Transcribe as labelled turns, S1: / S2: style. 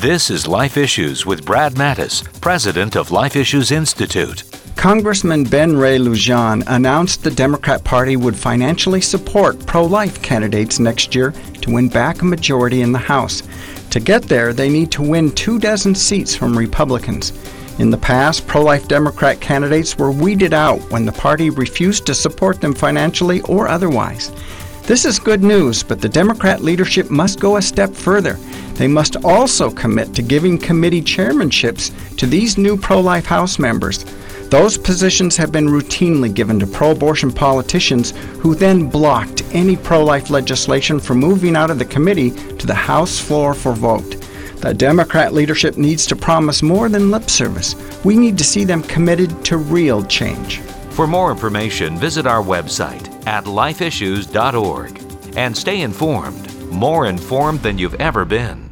S1: This is Life Issues with Brad Mattes, president of Life Issues Institute.
S2: Congressman Ben Ray Lujan announced the Democrat Party would financially support pro life candidates next year to win back a majority in the House. To get there, they need to win two dozen seats from Republicans. In the past, pro life Democrat candidates were weeded out when the party refused to support them financially or otherwise. This is good news, but the Democrat leadership must go a step further. They must also commit to giving committee chairmanships to these new pro life House members. Those positions have been routinely given to pro abortion politicians who then blocked any pro life legislation from moving out of the committee to the House floor for vote. The Democrat leadership needs to promise more than lip service. We need to see them committed to real change.
S1: For more information, visit our website at lifeissues.org and stay informed, more informed than you've ever been.